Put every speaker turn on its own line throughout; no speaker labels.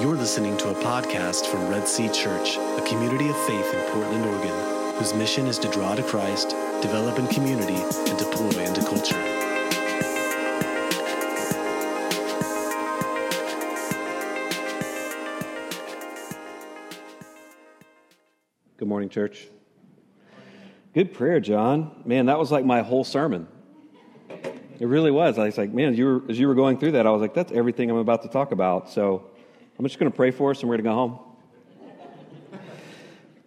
You're listening to a podcast from Red Sea Church, a community of faith in Portland, Oregon, whose mission is to draw to Christ, develop in community, and deploy into culture.
Good morning, church. Good prayer, John. Man, that was like my whole sermon. It really was. I was like, man, you were, as you were going through that, I was like, that's everything I'm about to talk about. So I'm just going to pray for us and we're going to go home.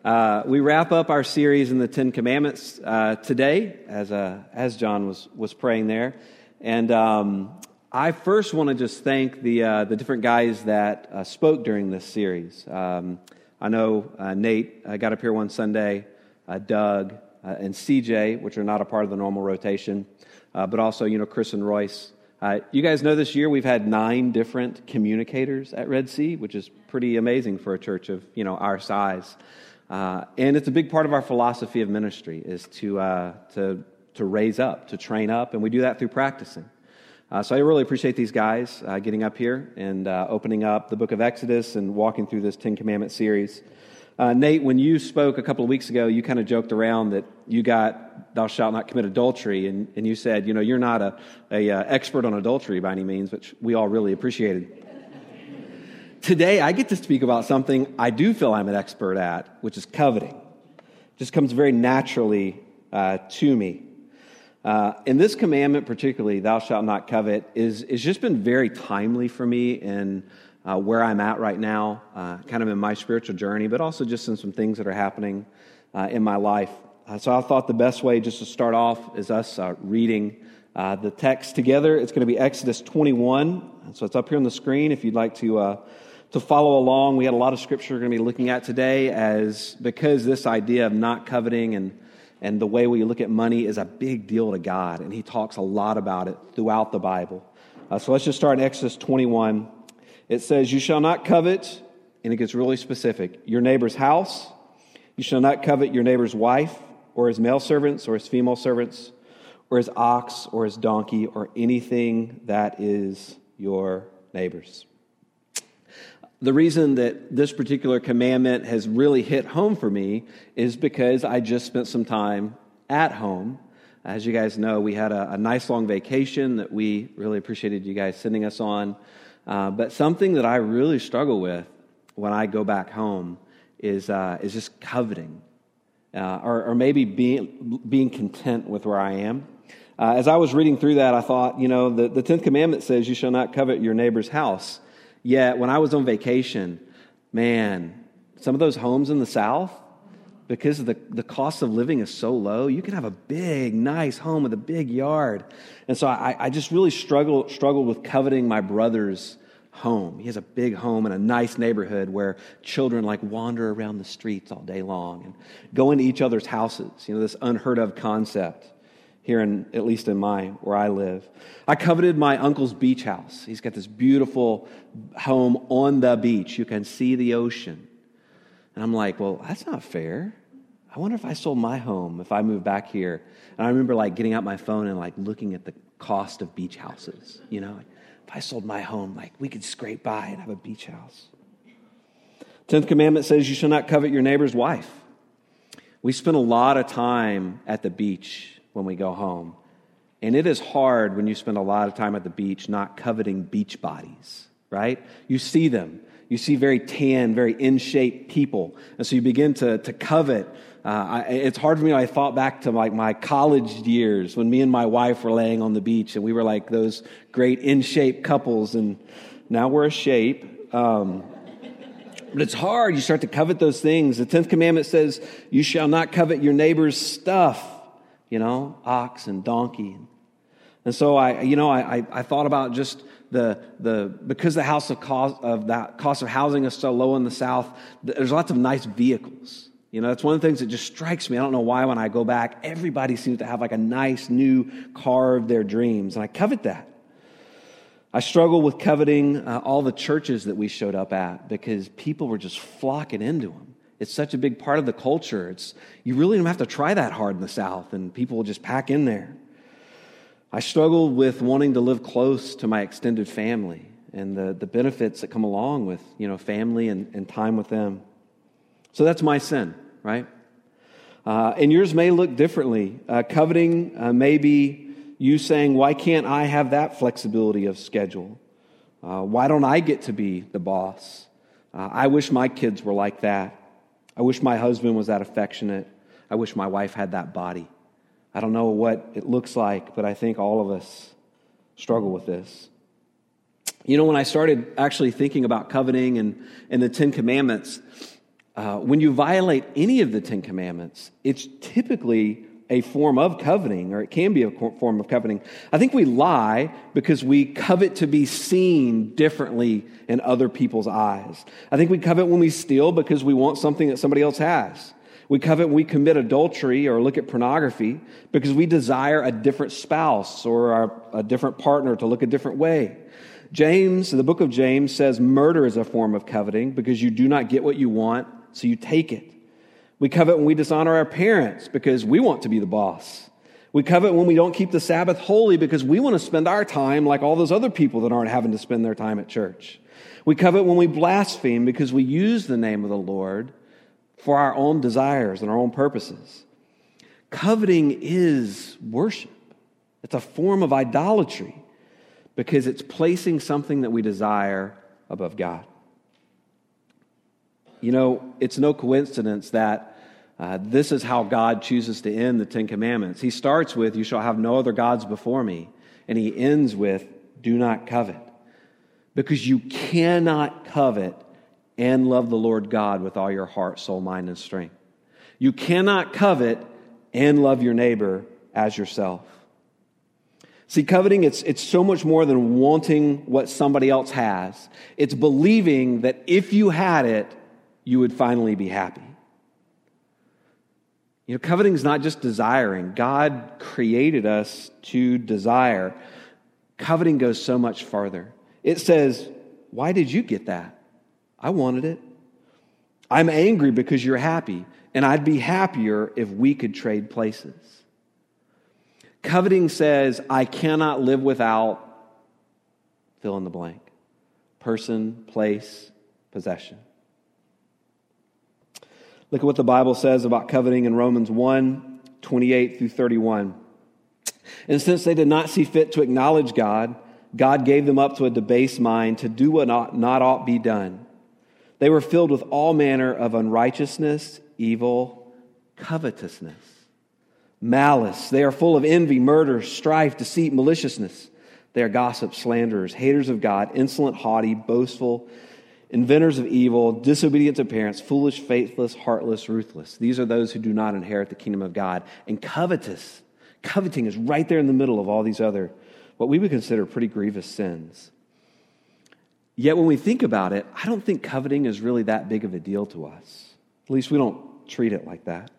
Uh, we wrap up our series in the Ten Commandments uh, today, as, uh, as John was, was praying there. And um, I first want to just thank the, uh, the different guys that uh, spoke during this series. Um, I know uh, Nate got up here one Sunday, Doug, and CJ, which are not a part of the normal rotation, but also, you know, Chris and Royce. Uh, you guys know this year we've had nine different communicators at Red Sea, which is pretty amazing for a church of you know our size. Uh, and it's a big part of our philosophy of ministry is to uh, to to raise up, to train up, and we do that through practicing. Uh, so I really appreciate these guys uh, getting up here and uh, opening up the book of Exodus and walking through this Ten Commandment series. Uh, Nate, when you spoke a couple of weeks ago, you kind of joked around that you got "Thou shalt not commit adultery," and, and you said, you know, you're not a, a uh, expert on adultery by any means, which we all really appreciated. Today, I get to speak about something I do feel I'm an expert at, which is coveting. It just comes very naturally uh, to me. Uh, and this commandment, particularly, "Thou shalt not covet," is is just been very timely for me in uh, where I'm at right now, uh, kind of in my spiritual journey, but also just in some things that are happening uh, in my life. Uh, so I thought the best way just to start off is us uh, reading uh, the text together. It's going to be Exodus 21. So it's up here on the screen if you'd like to, to follow along. We had a lot of scripture we're going to be looking at today as because this idea of not coveting and and the way we look at money is a big deal to God, and He talks a lot about it throughout the Bible. so let's just start in Exodus 21, it says, You shall not covet, and it gets really specific, your neighbor's house. You shall not covet your neighbor's wife, or his male servants, or his female servants, or his ox, or his donkey, or anything that is your neighbor's. The reason that this particular commandment has really hit home for me is because I just spent some time at home. As you guys know, we had a, a nice long vacation that we really appreciated you guys sending us on. Uh, but something that I really struggle with when I go back home is, uh, is just coveting, uh, or, or, maybe being, being content with where I am. Uh, as I was reading through that, I thought, you know, the, the 10th commandment says you shall not covet your neighbor's house. Yet, when I was on vacation, man, some of those homes in the South, because the, the cost of living is so low, you can have a big, nice home with a big yard. And so I, I just really struggle, struggled with coveting my brother's home. He has a big home in a nice neighborhood where children like wander around the streets all day long and go into each other's houses. You know, this unheard of concept here in, at least in my, where I live. I coveted my uncle's beach house. He's got this beautiful home on the beach. You can see the ocean. And I'm like, well, that's not fair. I wonder if I sold my home if I moved back here. And I remember like getting out my phone and like looking at the cost of beach houses. You know, if I sold my home, like we could scrape by and have a beach house. Tenth commandment says you shall not covet your neighbor's wife. We spend a lot of time at the beach when we go home. And it is hard when you spend a lot of time at the beach not coveting beach bodies, right? You see them you see very tan, very in shape people. And so you begin to, to covet. Uh, I, it's hard for me. I thought back to like my college years when me and my wife were laying on the beach and we were like those great in shape couples. And now we're a shape. Um, but it's hard. You start to covet those things. The 10th commandment says, You shall not covet your neighbor's stuff, you know, ox and donkey. And so I, you know, I, I thought about just the, the, because the house of cost of that cost of housing is so low in the South, there's lots of nice vehicles. You know, that's one of the things that just strikes me. I don't know why when I go back, everybody seems to have like a nice new car of their dreams. And I covet that. I struggle with coveting uh, all the churches that we showed up at because people were just flocking into them. It's such a big part of the culture. It's, you really don't have to try that hard in the South, and people will just pack in there. I struggled with wanting to live close to my extended family and the, the benefits that come along with you know, family and, and time with them. So that's my sin, right? Uh, and yours may look differently. Uh, coveting uh, may be you saying, Why can't I have that flexibility of schedule? Uh, why don't I get to be the boss? Uh, I wish my kids were like that. I wish my husband was that affectionate. I wish my wife had that body. I don't know what it looks like, but I think all of us struggle with this. You know, when I started actually thinking about coveting and, and the Ten Commandments, uh, when you violate any of the Ten Commandments, it's typically a form of coveting, or it can be a form of coveting. I think we lie because we covet to be seen differently in other people's eyes. I think we covet when we steal because we want something that somebody else has. We covet when we commit adultery or look at pornography because we desire a different spouse or a different partner to look a different way. James, the book of James says murder is a form of coveting because you do not get what you want, so you take it. We covet when we dishonor our parents because we want to be the boss. We covet when we don't keep the Sabbath holy because we want to spend our time like all those other people that aren't having to spend their time at church. We covet when we blaspheme because we use the name of the Lord for our own desires and our own purposes. Coveting is worship, it's a form of idolatry because it's placing something that we desire above God. You know, it's no coincidence that uh, this is how God chooses to end the Ten Commandments. He starts with, You shall have no other gods before me. And he ends with, Do not covet. Because you cannot covet and love the Lord God with all your heart, soul, mind, and strength. You cannot covet and love your neighbor as yourself. See, coveting, it's, it's so much more than wanting what somebody else has. It's believing that if you had it, you would finally be happy. You know, coveting is not just desiring. God created us to desire. Coveting goes so much farther. It says, Why did you get that? I wanted it. I'm angry because you're happy, and I'd be happier if we could trade places. Coveting says, I cannot live without fill in the blank person, place, possession. Look at what the Bible says about coveting in Romans 1 28 through 31. And since they did not see fit to acknowledge God, God gave them up to a debased mind to do what not, not ought be done. They were filled with all manner of unrighteousness, evil, covetousness, malice. They are full of envy, murder, strife, deceit, maliciousness. They are gossips, slanderers, haters of God, insolent, haughty, boastful, inventors of evil, disobedient to parents, foolish, faithless, heartless, ruthless. These are those who do not inherit the kingdom of God. And covetous, coveting is right there in the middle of all these other, what we would consider pretty grievous sins. Yet when we think about it, I don't think coveting is really that big of a deal to us. At least we don't treat it like that.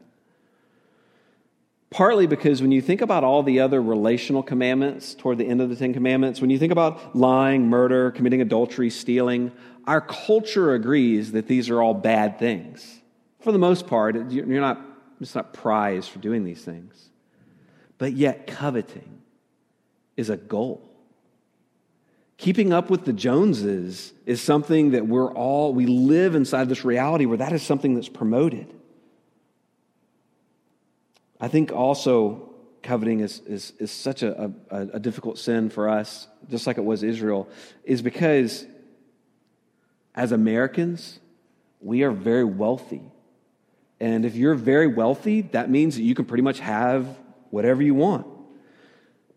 Partly because when you think about all the other relational commandments toward the end of the Ten Commandments, when you think about lying, murder, committing adultery, stealing, our culture agrees that these are all bad things. For the most part, you're not, it's not prized for doing these things. But yet, coveting is a goal keeping up with the Joneses is something that we're all, we live inside this reality where that is something that's promoted. I think also coveting is, is, is such a, a, a difficult sin for us, just like it was Israel, is because as Americans, we are very wealthy. And if you're very wealthy, that means that you can pretty much have whatever you want.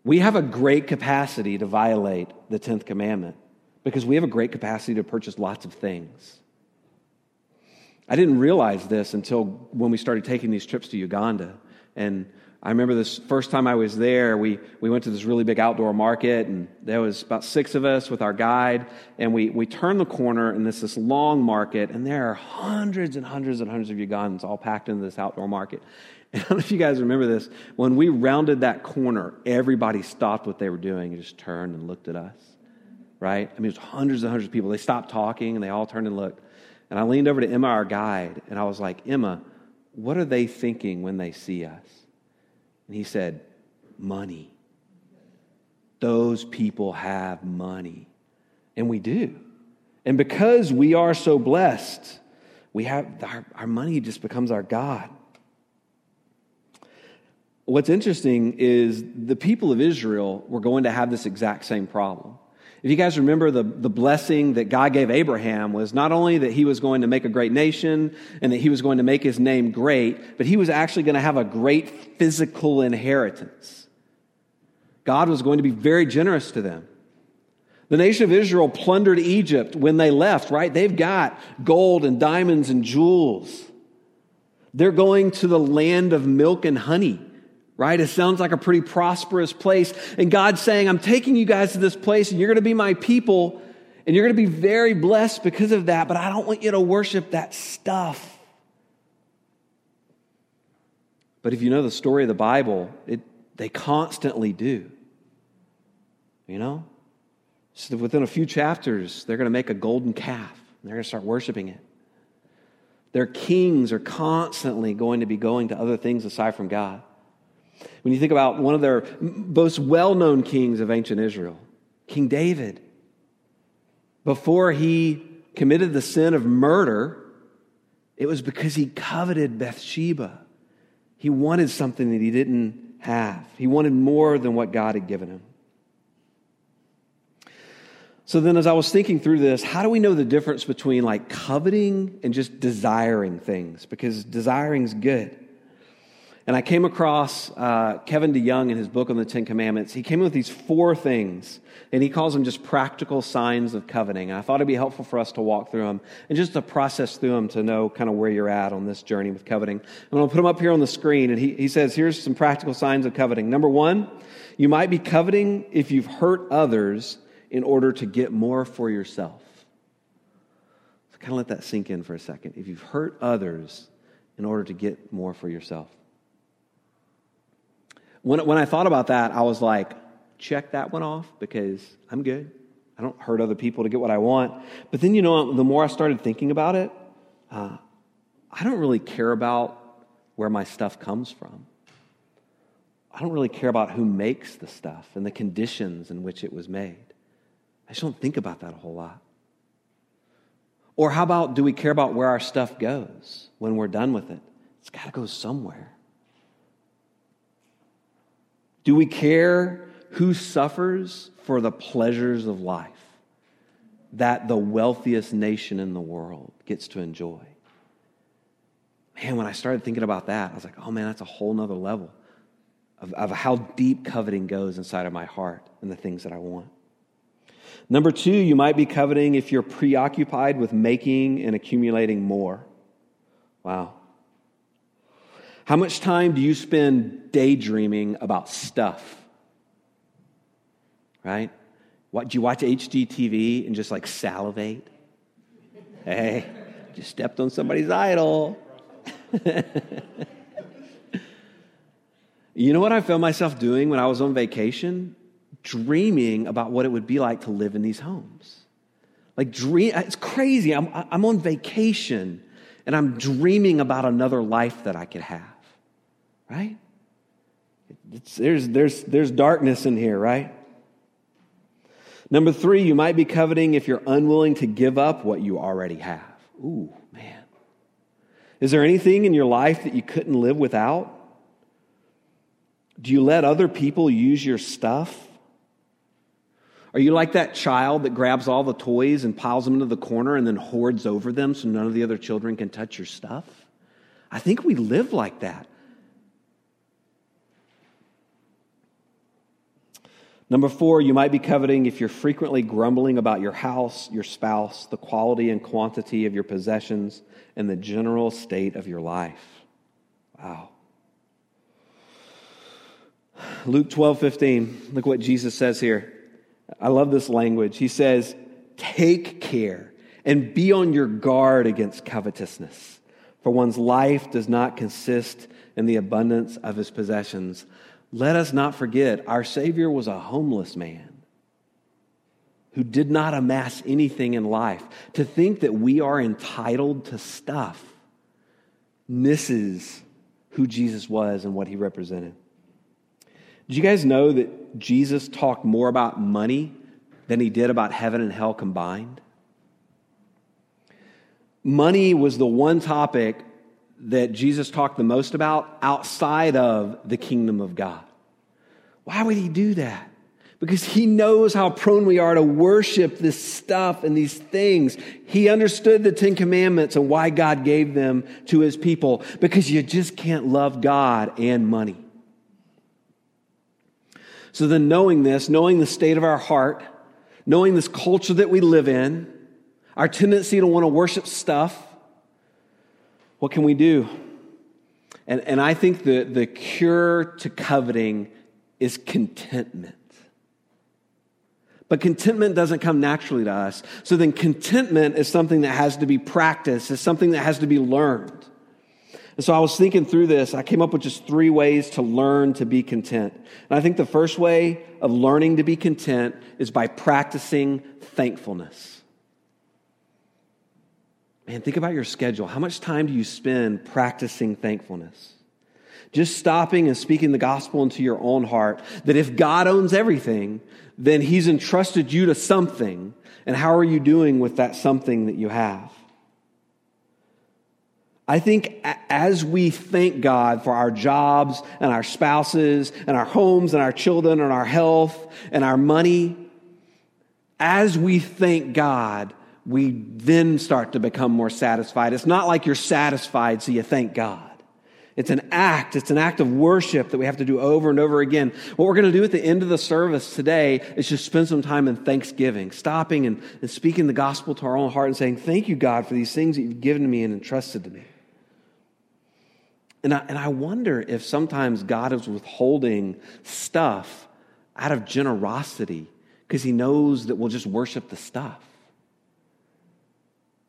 We have a great capacity to violate the 10th commandment because we have a great capacity to purchase lots of things. I didn't realize this until when we started taking these trips to Uganda. And I remember this first time I was there, we, we went to this really big outdoor market, and there was about six of us with our guide, and we, we turned the corner, and this this long market, and there are hundreds and hundreds and hundreds of Ugandans all packed into this outdoor market. And I don't know if you guys remember this. When we rounded that corner, everybody stopped what they were doing and just turned and looked at us. Right? I mean, it was hundreds and hundreds of people. They stopped talking and they all turned and looked. And I leaned over to Emma, our guide, and I was like, Emma, what are they thinking when they see us? And he said, Money. Those people have money. And we do. And because we are so blessed, we have our, our money just becomes our God. What's interesting is the people of Israel were going to have this exact same problem. If you guys remember, the, the blessing that God gave Abraham was not only that he was going to make a great nation and that he was going to make his name great, but he was actually going to have a great physical inheritance. God was going to be very generous to them. The nation of Israel plundered Egypt when they left, right? They've got gold and diamonds and jewels. They're going to the land of milk and honey right? It sounds like a pretty prosperous place. And God's saying, I'm taking you guys to this place and you're going to be my people and you're going to be very blessed because of that, but I don't want you to worship that stuff. But if you know the story of the Bible, it, they constantly do. You know? So within a few chapters, they're going to make a golden calf. And they're going to start worshiping it. Their kings are constantly going to be going to other things aside from God. When you think about one of their most well known kings of ancient Israel, King David, before he committed the sin of murder, it was because he coveted Bathsheba. He wanted something that he didn't have, he wanted more than what God had given him. So then, as I was thinking through this, how do we know the difference between like coveting and just desiring things? Because desiring is good. And I came across uh, Kevin DeYoung in his book on the Ten Commandments. He came with these four things, and he calls them just practical signs of coveting. And I thought it'd be helpful for us to walk through them and just to process through them to know kind of where you're at on this journey with coveting. I'm going to put them up here on the screen, and he, he says, here's some practical signs of coveting. Number one, you might be coveting if you've hurt others in order to get more for yourself. So kind of let that sink in for a second. If you've hurt others in order to get more for yourself. When, when I thought about that, I was like, check that one off because I'm good. I don't hurt other people to get what I want. But then, you know, the more I started thinking about it, uh, I don't really care about where my stuff comes from. I don't really care about who makes the stuff and the conditions in which it was made. I just don't think about that a whole lot. Or how about do we care about where our stuff goes when we're done with it? It's got to go somewhere. Do we care who suffers for the pleasures of life that the wealthiest nation in the world gets to enjoy? Man, when I started thinking about that, I was like, oh man, that's a whole nother level of, of how deep coveting goes inside of my heart and the things that I want. Number two, you might be coveting if you're preoccupied with making and accumulating more. Wow. How much time do you spend daydreaming about stuff? Right? What, do you watch HGTV and just like salivate? Hey, you stepped on somebody's idol. you know what I found myself doing when I was on vacation? Dreaming about what it would be like to live in these homes. Like, dream, it's crazy. I'm, I'm on vacation and I'm dreaming about another life that I could have right? It's, there's, there's, there's darkness in here, right? Number three, you might be coveting if you're unwilling to give up what you already have. Ooh, man. Is there anything in your life that you couldn't live without? Do you let other people use your stuff? Are you like that child that grabs all the toys and piles them into the corner and then hoards over them so none of the other children can touch your stuff? I think we live like that. Number four, you might be coveting if you're frequently grumbling about your house, your spouse, the quality and quantity of your possessions, and the general state of your life. Wow. Luke 12, 15. Look what Jesus says here. I love this language. He says, Take care and be on your guard against covetousness, for one's life does not consist in the abundance of his possessions. Let us not forget our Savior was a homeless man who did not amass anything in life. To think that we are entitled to stuff misses who Jesus was and what he represented. Did you guys know that Jesus talked more about money than he did about heaven and hell combined? Money was the one topic that Jesus talked the most about outside of the kingdom of God. Why would he do that? Because he knows how prone we are to worship this stuff and these things. He understood the Ten Commandments and why God gave them to his people. Because you just can't love God and money. So then, knowing this, knowing the state of our heart, knowing this culture that we live in, our tendency to want to worship stuff, what can we do? And, and I think the, the cure to coveting is contentment. But contentment doesn't come naturally to us. So then contentment is something that has to be practiced, it's something that has to be learned. And so I was thinking through this. I came up with just three ways to learn to be content. And I think the first way of learning to be content is by practicing thankfulness. Man, think about your schedule. How much time do you spend practicing thankfulness? Just stopping and speaking the gospel into your own heart that if God owns everything, then He's entrusted you to something. And how are you doing with that something that you have? I think as we thank God for our jobs and our spouses and our homes and our children and our health and our money, as we thank God, we then start to become more satisfied. It's not like you're satisfied, so you thank God. It's an act. It's an act of worship that we have to do over and over again. What we're going to do at the end of the service today is just spend some time in thanksgiving, stopping and, and speaking the gospel to our own heart and saying, Thank you, God, for these things that you've given to me and entrusted to me. And I, and I wonder if sometimes God is withholding stuff out of generosity because he knows that we'll just worship the stuff.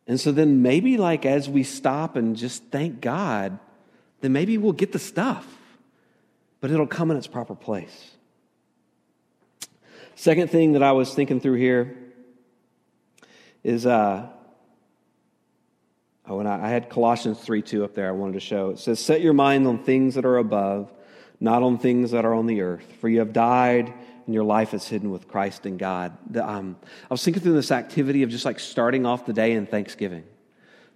And so then maybe, like, as we stop and just thank God, then maybe we'll get the stuff, but it'll come in its proper place. Second thing that I was thinking through here is, uh, oh, and I, I had Colossians 3 2 up there I wanted to show. It says, Set your mind on things that are above, not on things that are on the earth, for you have died and your life is hidden with Christ in God. Um, I was thinking through this activity of just like starting off the day in Thanksgiving.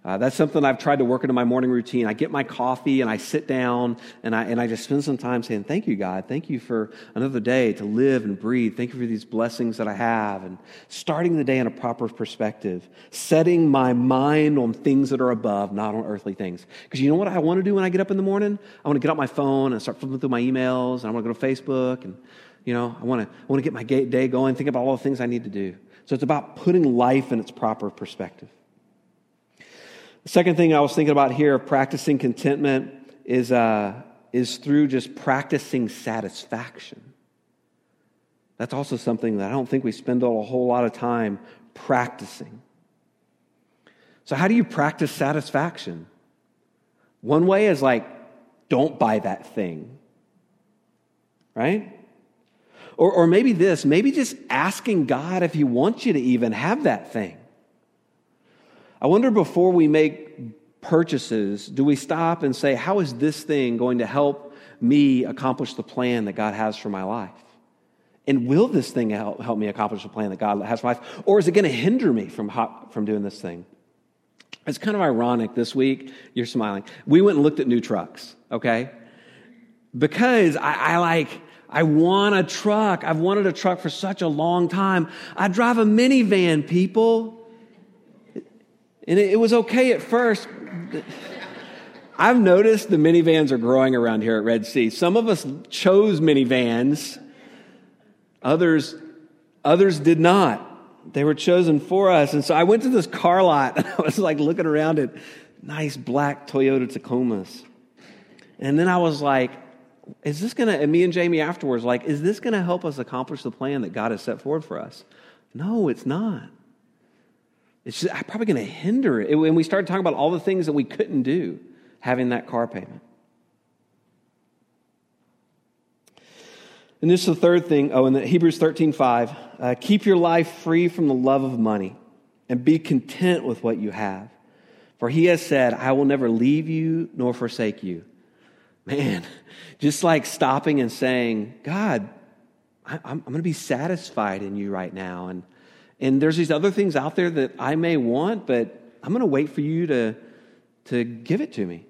Uh, that's something I've tried to work into my morning routine. I get my coffee and I sit down and I, and I just spend some time saying, Thank you, God. Thank you for another day to live and breathe. Thank you for these blessings that I have. And starting the day in a proper perspective, setting my mind on things that are above, not on earthly things. Because you know what I want to do when I get up in the morning? I want to get out my phone and start flipping through my emails and I want to go to Facebook and, you know, I want to, I want to get my day going, think about all the things I need to do. So it's about putting life in its proper perspective. Second thing I was thinking about here of practicing contentment is, uh, is through just practicing satisfaction. That's also something that I don't think we spend a whole lot of time practicing. So, how do you practice satisfaction? One way is like, don't buy that thing, right? Or, or maybe this, maybe just asking God if He wants you to even have that thing. I wonder before we make purchases, do we stop and say, How is this thing going to help me accomplish the plan that God has for my life? And will this thing help, help me accomplish the plan that God has for my life? Or is it going to hinder me from, from doing this thing? It's kind of ironic this week. You're smiling. We went and looked at new trucks, okay? Because I, I like, I want a truck. I've wanted a truck for such a long time. I drive a minivan, people. And it, was okay at first. I've noticed the minivans are growing around here at Red Sea. Some of us chose minivans, others, others did not. They were chosen for us. And so I went to this car lot and I was like looking around at nice black Toyota Tacomas. And then I was like, is this going to, and me and Jamie afterwards, like, is this going to help us accomplish the plan that God has set forward for us? No, it's not. It's just, probably going to hinder it. And we started talking about all the things that we couldn't do having that car payment. And this is the third thing. Oh, in the Hebrews 13 5, uh, keep your life free from the love of money and be content with what you have. For he has said, I will never leave you nor forsake you. Man, just like stopping and saying, God, I, am going to be satisfied in you right now. And And there's these other things out there that I may want, but I'm going to wait for you to, to give it to me.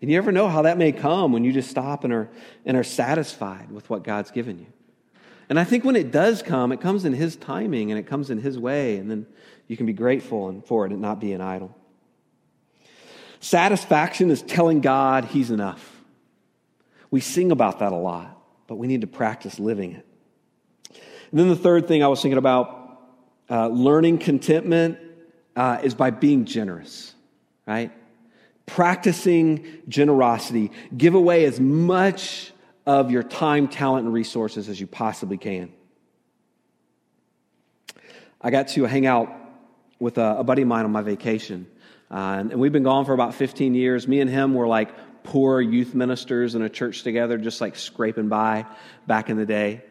And you never know how that may come when you just stop and are, and are satisfied with what God's given you. And I think when it does come, it comes in His timing and it comes in His way, and then you can be grateful for it and not be an idol. Satisfaction is telling God He's enough. We sing about that a lot, but we need to practice living it. And then the third thing I was thinking about uh, learning contentment uh, is by being generous, right? Practicing generosity. Give away as much of your time, talent, and resources as you possibly can. I got to hang out with a, a buddy of mine on my vacation. Uh, and, and we've been gone for about 15 years. Me and him were like poor youth ministers in a church together, just like scraping by back in the day.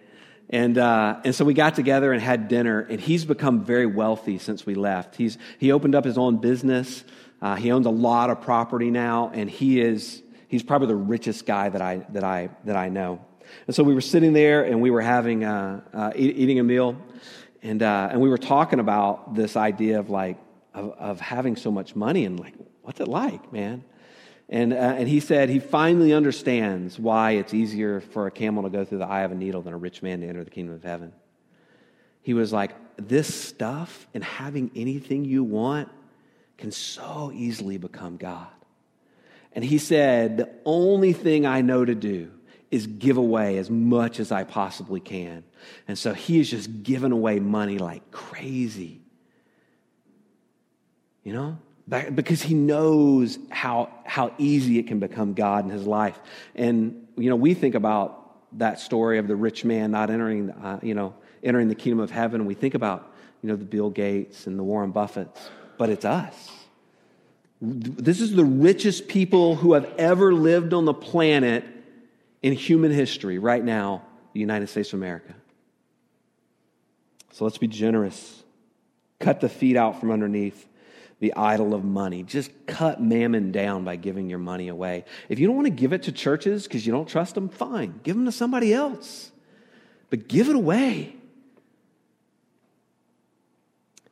And, uh, and so we got together and had dinner, and he's become very wealthy since we left. He's, he opened up his own business. Uh, he owns a lot of property now, and he is, he's probably the richest guy that I, that I, that I know. And so we were sitting there and we were having, uh, uh, eat, eating a meal, and, uh, and we were talking about this idea of like, of, of having so much money and like, what's it like, man? And, uh, and he said he finally understands why it's easier for a camel to go through the eye of a needle than a rich man to enter the kingdom of heaven. He was like, This stuff and having anything you want can so easily become God. And he said, The only thing I know to do is give away as much as I possibly can. And so he is just giving away money like crazy. You know? Because he knows how, how easy it can become God in his life. And, you know, we think about that story of the rich man not entering, uh, you know, entering the kingdom of heaven. We think about, you know, the Bill Gates and the Warren Buffetts, but it's us. This is the richest people who have ever lived on the planet in human history right now, the United States of America. So let's be generous. Cut the feet out from underneath the idol of money. Just cut mammon down by giving your money away. If you don't want to give it to churches because you don't trust them, fine. Give them to somebody else. But give it away.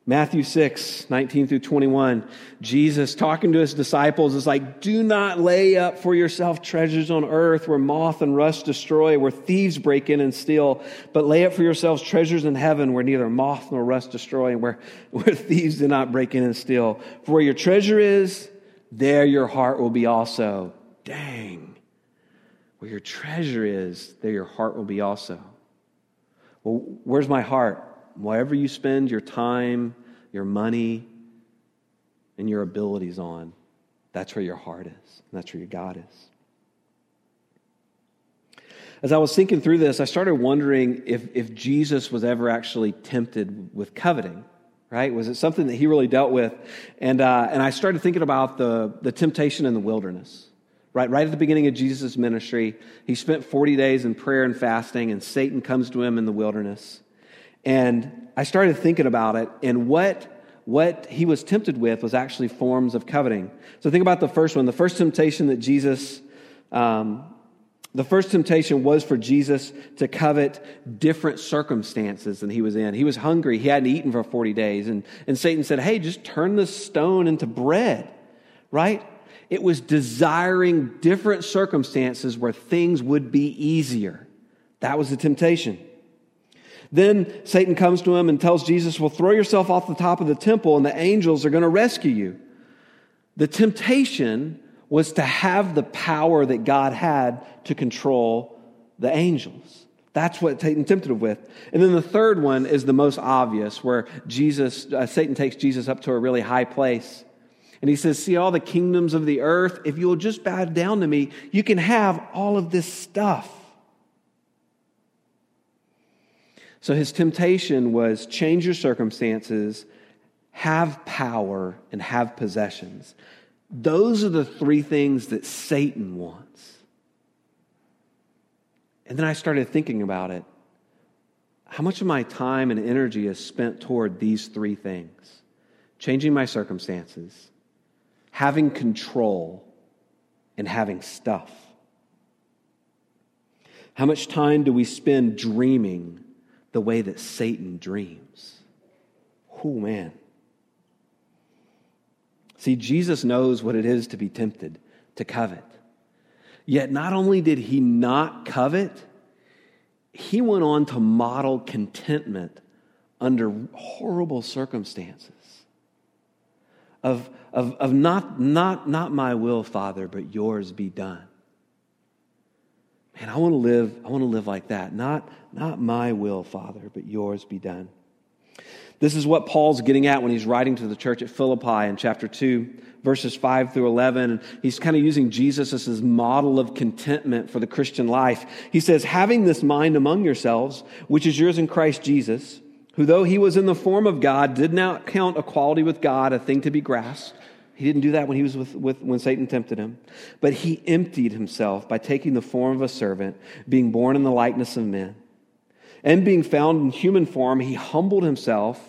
Matthew 6, 19 through 21, Jesus talking to his disciples is like, Do not lay up for yourself treasures on earth where moth and rust destroy, where thieves break in and steal, but lay up for yourselves treasures in heaven where neither moth nor rust destroy, and where, where thieves do not break in and steal. For where your treasure is, there your heart will be also. Dang. Where your treasure is, there your heart will be also. Well, where's my heart? Whatever you spend your time, your money, and your abilities on, that's where your heart is. that's where your God is. As I was thinking through this, I started wondering if, if Jesus was ever actually tempted with coveting, right? Was it something that he really dealt with? And, uh, and I started thinking about the, the temptation in the wilderness, right? Right at the beginning of Jesus' ministry, he spent 40 days in prayer and fasting, and Satan comes to him in the wilderness. And I started thinking about it, and what, what he was tempted with was actually forms of coveting. So think about the first one. The first temptation that Jesus, um, the first temptation was for Jesus to covet different circumstances than he was in. He was hungry, he hadn't eaten for 40 days, and, and Satan said, Hey, just turn this stone into bread, right? It was desiring different circumstances where things would be easier. That was the temptation. Then Satan comes to him and tells Jesus, Well, throw yourself off the top of the temple and the angels are going to rescue you. The temptation was to have the power that God had to control the angels. That's what Satan tempted him with. And then the third one is the most obvious, where Jesus, uh, Satan takes Jesus up to a really high place. And he says, See all the kingdoms of the earth? If you'll just bow down to me, you can have all of this stuff. So his temptation was change your circumstances, have power, and have possessions. Those are the three things that Satan wants. And then I started thinking about it. How much of my time and energy is spent toward these three things? Changing my circumstances, having control, and having stuff. How much time do we spend dreaming the way that Satan dreams. Oh, man. See, Jesus knows what it is to be tempted, to covet. Yet, not only did he not covet, he went on to model contentment under horrible circumstances. Of, of, of not, not, not my will, Father, but yours be done. Man, I want to live, I want to live like that. Not, not my will, Father, but yours be done. This is what Paul's getting at when he's writing to the church at Philippi in chapter 2, verses 5 through 11. And he's kind of using Jesus as his model of contentment for the Christian life. He says, Having this mind among yourselves, which is yours in Christ Jesus, who though he was in the form of God, did not count equality with God a thing to be grasped he didn't do that when he was with, with, when Satan tempted him. But he emptied himself by taking the form of a servant, being born in the likeness of men. And being found in human form, he humbled himself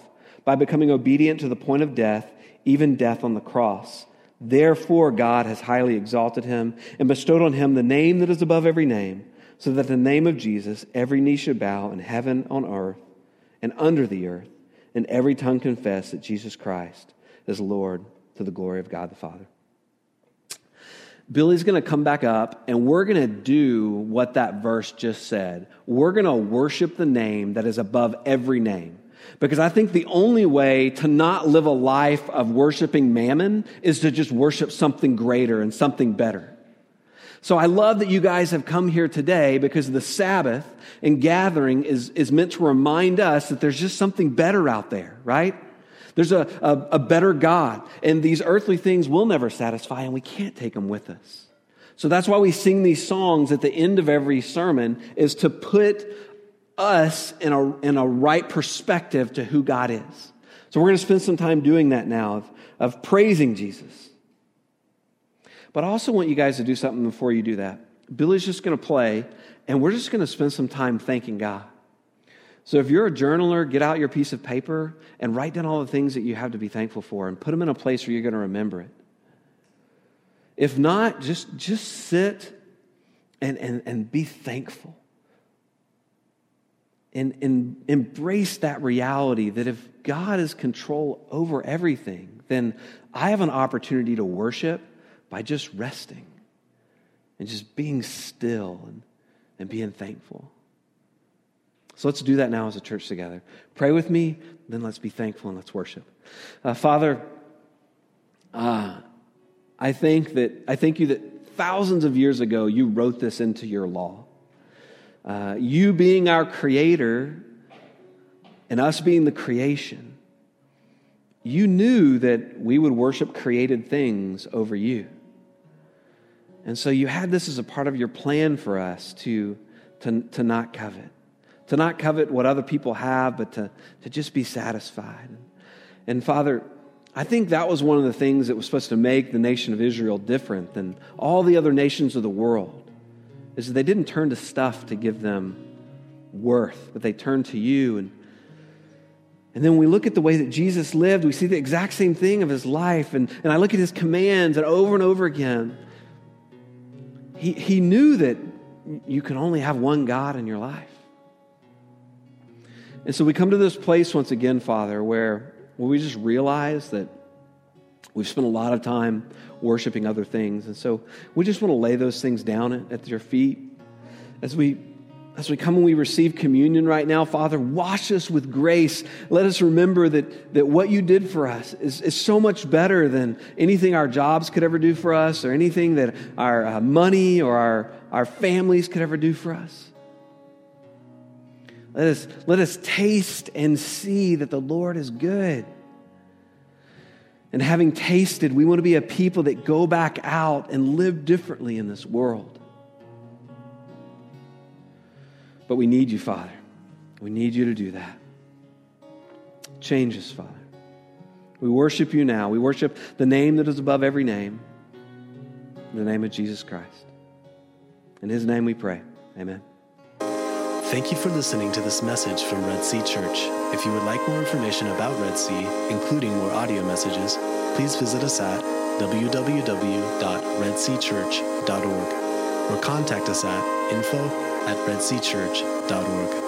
by becoming obedient to the point of death, even death on the cross. Therefore, God has highly exalted him and bestowed on him the name that is above every name, so that the name of Jesus every knee should bow in heaven, on earth, and under the earth, and every tongue confess that Jesus Christ is Lord to the glory of God the Father. Billy's going to come back up and we're going to do what that verse just said. We're going to worship the name that is above every name. Because I think the only way to not live a life of worshiping mammon is to just worship something greater and something better. So I love that you guys have come here today because the Sabbath and gathering is, is meant to remind us that there's just something better out there, right? There's a, a, a better God, and these earthly things will never satisfy, and we can't take them with us. So that's why we sing these songs at the end of every sermon, is to put us in a, in a right perspective to who God is. So we're going to spend some time doing that now, of, of praising Jesus. But I also want you guys to do something before you do that. Billy's just going to play, and we're just going to spend some time thanking God. So if you're a journaler, get out your piece of paper and write down all the things that you have to be thankful for and put them in a place where you're going to remember it. If not, just, just sit and, and, and be thankful. And, and embrace that reality that if God is control over everything, then I have an opportunity to worship by just resting and just being still and, and being thankful. So let's do that now as a church together. Pray with me, then let's be thankful and let's worship. Uh, Father, uh, I think that I thank you that thousands of years ago you wrote this into your law. Uh, you being our creator and us being the creation, you knew that we would worship created things over you. And so you had this as a part of your plan for us to, to, to not covet to not covet what other people have, but to, to just be satisfied. And Father, I think that was one of the things that was supposed to make the nation of Israel different than all the other nations of the world, is that they didn't turn to stuff to give them worth, but they turned to you. And, and then we look at the way that Jesus lived, we see the exact same thing of his life. And, and I look at his commands, and over and over again, he, he knew that you can only have one God in your life. And so we come to this place once again, Father, where, we just realize that we've spent a lot of time worshiping other things. And so we just want to lay those things down at, at your feet. As we as we come and we receive communion right now, Father, wash us with grace. Let us remember that, that what you did for us is, is so much better than anything our jobs could ever do for us or anything that our uh, money or our, our families could ever do for us. Let us, let us taste and see that the Lord is good. And having tasted, we want to be a people that go back out and live differently in this world. But we need you, Father. We need you to do that. Change us, Father. We worship you now. We worship the name that is above every name, the name of Jesus Christ. In his name we pray. Amen.
Thank you for listening to this message from Red Sea Church. If you would like more information about Red Sea, including more audio messages, please visit us at www.redseachurch.org or contact us at info at redseachurch.org.